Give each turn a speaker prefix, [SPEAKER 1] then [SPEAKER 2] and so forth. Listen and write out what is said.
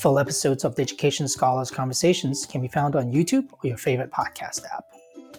[SPEAKER 1] Full episodes of the Education Scholars Conversations can be found on YouTube or your favorite podcast app.